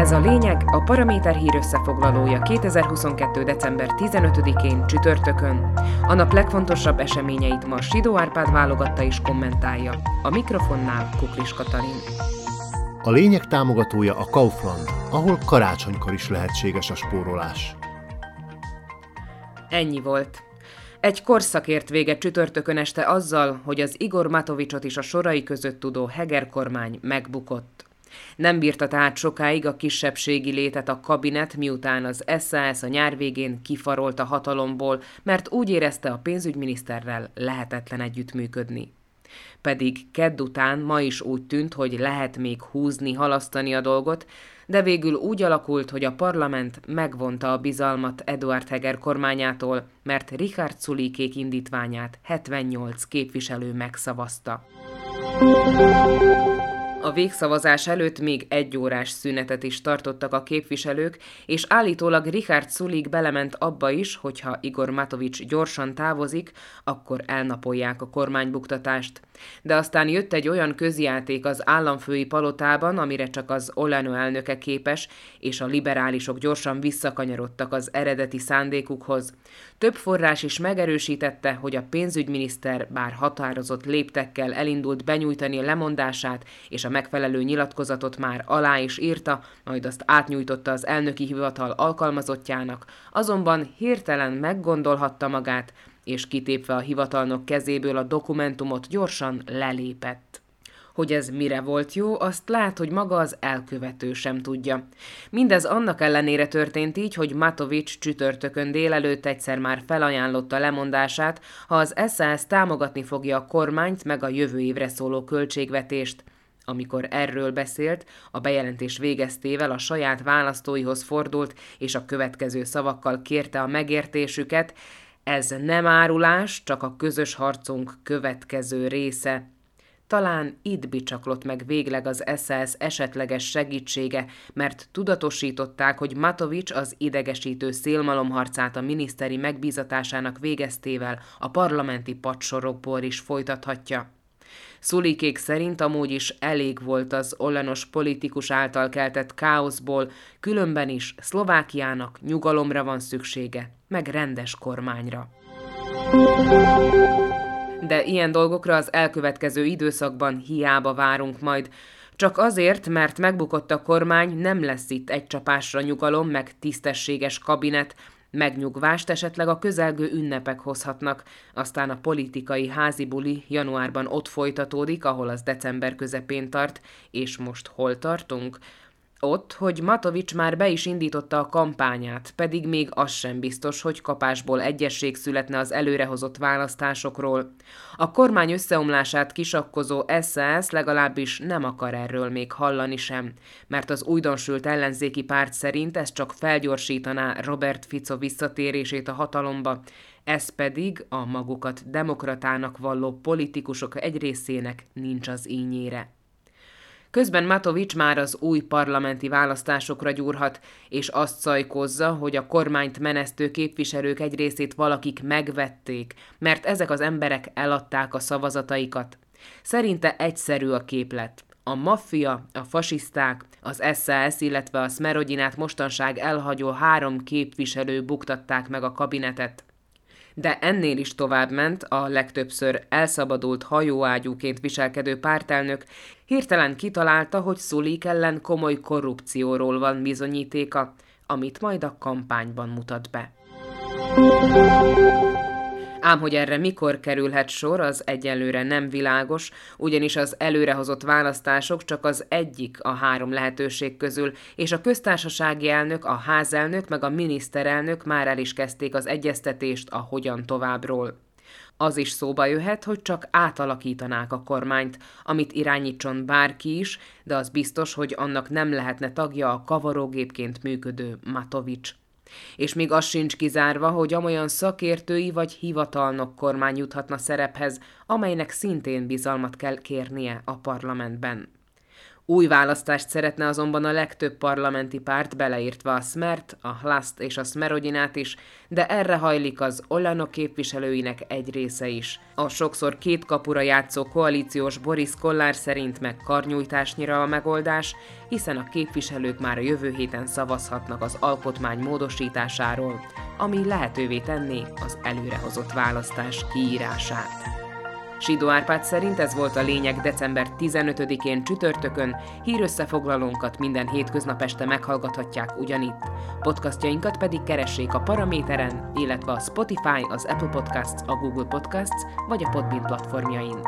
Ez a lényeg, a Paraméter hír összefoglalója 2022. december 15-én csütörtökön. A nap legfontosabb eseményeit ma Sidó Árpád válogatta és kommentálja. A mikrofonnál Kuklis Katalin. A lényeg támogatója a Kaufland, ahol karácsonykor is lehetséges a spórolás. Ennyi volt. Egy korszak ért véget csütörtökön este azzal, hogy az Igor Matovicsot is a sorai között tudó Heger kormány megbukott. Nem bírta tehát sokáig a kisebbségi létet a kabinet, miután az SAS a nyár végén kifarolt a hatalomból, mert úgy érezte a pénzügyminiszterrel lehetetlen együttműködni. Pedig kedd után ma is úgy tűnt, hogy lehet még húzni, halasztani a dolgot, de végül úgy alakult, hogy a parlament megvonta a bizalmat Eduard Heger kormányától, mert Richard Sulikék indítványát 78 képviselő megszavazta. A végszavazás előtt még egy órás szünetet is tartottak a képviselők, és állítólag Richard Sulik belement abba is, hogyha Igor Matovics gyorsan távozik, akkor elnapolják a kormánybuktatást. De aztán jött egy olyan közjáték az államfői palotában, amire csak az Olano elnöke képes, és a liberálisok gyorsan visszakanyarodtak az eredeti szándékukhoz. Több forrás is megerősítette, hogy a pénzügyminiszter bár határozott léptekkel elindult benyújtani a lemondását, és a megfelelő nyilatkozatot már alá is írta, majd azt átnyújtotta az elnöki hivatal alkalmazottjának, azonban hirtelen meggondolhatta magát, és kitépve a hivatalnok kezéből a dokumentumot gyorsan lelépett. Hogy ez mire volt jó, azt lát, hogy maga az elkövető sem tudja. Mindez annak ellenére történt így, hogy Matovics csütörtökön délelőtt egyszer már felajánlotta lemondását, ha az SAS támogatni fogja a kormányt meg a jövő évre szóló költségvetést. Amikor erről beszélt, a bejelentés végeztével a saját választóihoz fordult, és a következő szavakkal kérte a megértésüket, ez nem árulás, csak a közös harcunk következő része. Talán itt bicsaklott meg végleg az SS esetleges segítsége, mert tudatosították, hogy Matovics az idegesítő szélmalomharcát a miniszteri megbízatásának végeztével a parlamenti padsorokból is folytathatja. Szulikék szerint amúgy is elég volt az ollenos politikus által keltett káoszból, különben is Szlovákiának nyugalomra van szüksége, meg rendes kormányra. De ilyen dolgokra az elkövetkező időszakban hiába várunk majd, csak azért, mert megbukott a kormány, nem lesz itt egy csapásra nyugalom, meg tisztességes kabinet, Megnyugvást esetleg a közelgő ünnepek hozhatnak, aztán a politikai házi buli januárban ott folytatódik, ahol az december közepén tart, és most hol tartunk? Ott, hogy Matovics már be is indította a kampányát, pedig még az sem biztos, hogy kapásból egyesség születne az előrehozott választásokról. A kormány összeomlását kisakkozó SAS legalábbis nem akar erről még hallani sem, mert az újdonsült ellenzéki párt szerint ez csak felgyorsítaná Robert Fico visszatérését a hatalomba, ez pedig a magukat demokratának valló politikusok egy részének nincs az ínyére. Közben Matovics már az új parlamenti választásokra gyúrhat, és azt szajkozza, hogy a kormányt menesztő képviselők egy részét valakik megvették, mert ezek az emberek eladták a szavazataikat. Szerinte egyszerű a képlet. A maffia, a fasiszták, az SAS, illetve a Smerodinát mostanság elhagyó három képviselő buktatták meg a kabinetet de ennél is tovább ment a legtöbbször elszabadult hajóágyúként viselkedő pártelnök, hirtelen kitalálta, hogy Szulik ellen komoly korrupcióról van bizonyítéka, amit majd a kampányban mutat be. Ám hogy erre mikor kerülhet sor, az egyelőre nem világos, ugyanis az előrehozott választások csak az egyik a három lehetőség közül, és a köztársasági elnök, a házelnök meg a miniszterelnök már el is kezdték az egyeztetést a hogyan továbbról. Az is szóba jöhet, hogy csak átalakítanák a kormányt, amit irányítson bárki is, de az biztos, hogy annak nem lehetne tagja a kavarógépként működő Matovics és még az sincs kizárva, hogy amolyan szakértői vagy hivatalnok kormány juthatna szerephez, amelynek szintén bizalmat kell kérnie a parlamentben. Új választást szeretne azonban a legtöbb parlamenti párt, beleértve a Smert, a Hlaszt és a Smerodinát is, de erre hajlik az Olano képviselőinek egy része is. A sokszor két kapura játszó koalíciós Boris Kollár szerint meg karnyújtásnyira a megoldás, hiszen a képviselők már a jövő héten szavazhatnak az alkotmány módosításáról, ami lehetővé tenné az előrehozott választás kiírását. Sidó Árpád szerint ez volt a lényeg december 15-én csütörtökön, hírösszefoglalónkat minden hétköznap este meghallgathatják ugyanitt. Podcastjainkat pedig keressék a Paraméteren, illetve a Spotify, az Apple Podcasts, a Google Podcasts vagy a Podbean platformjain.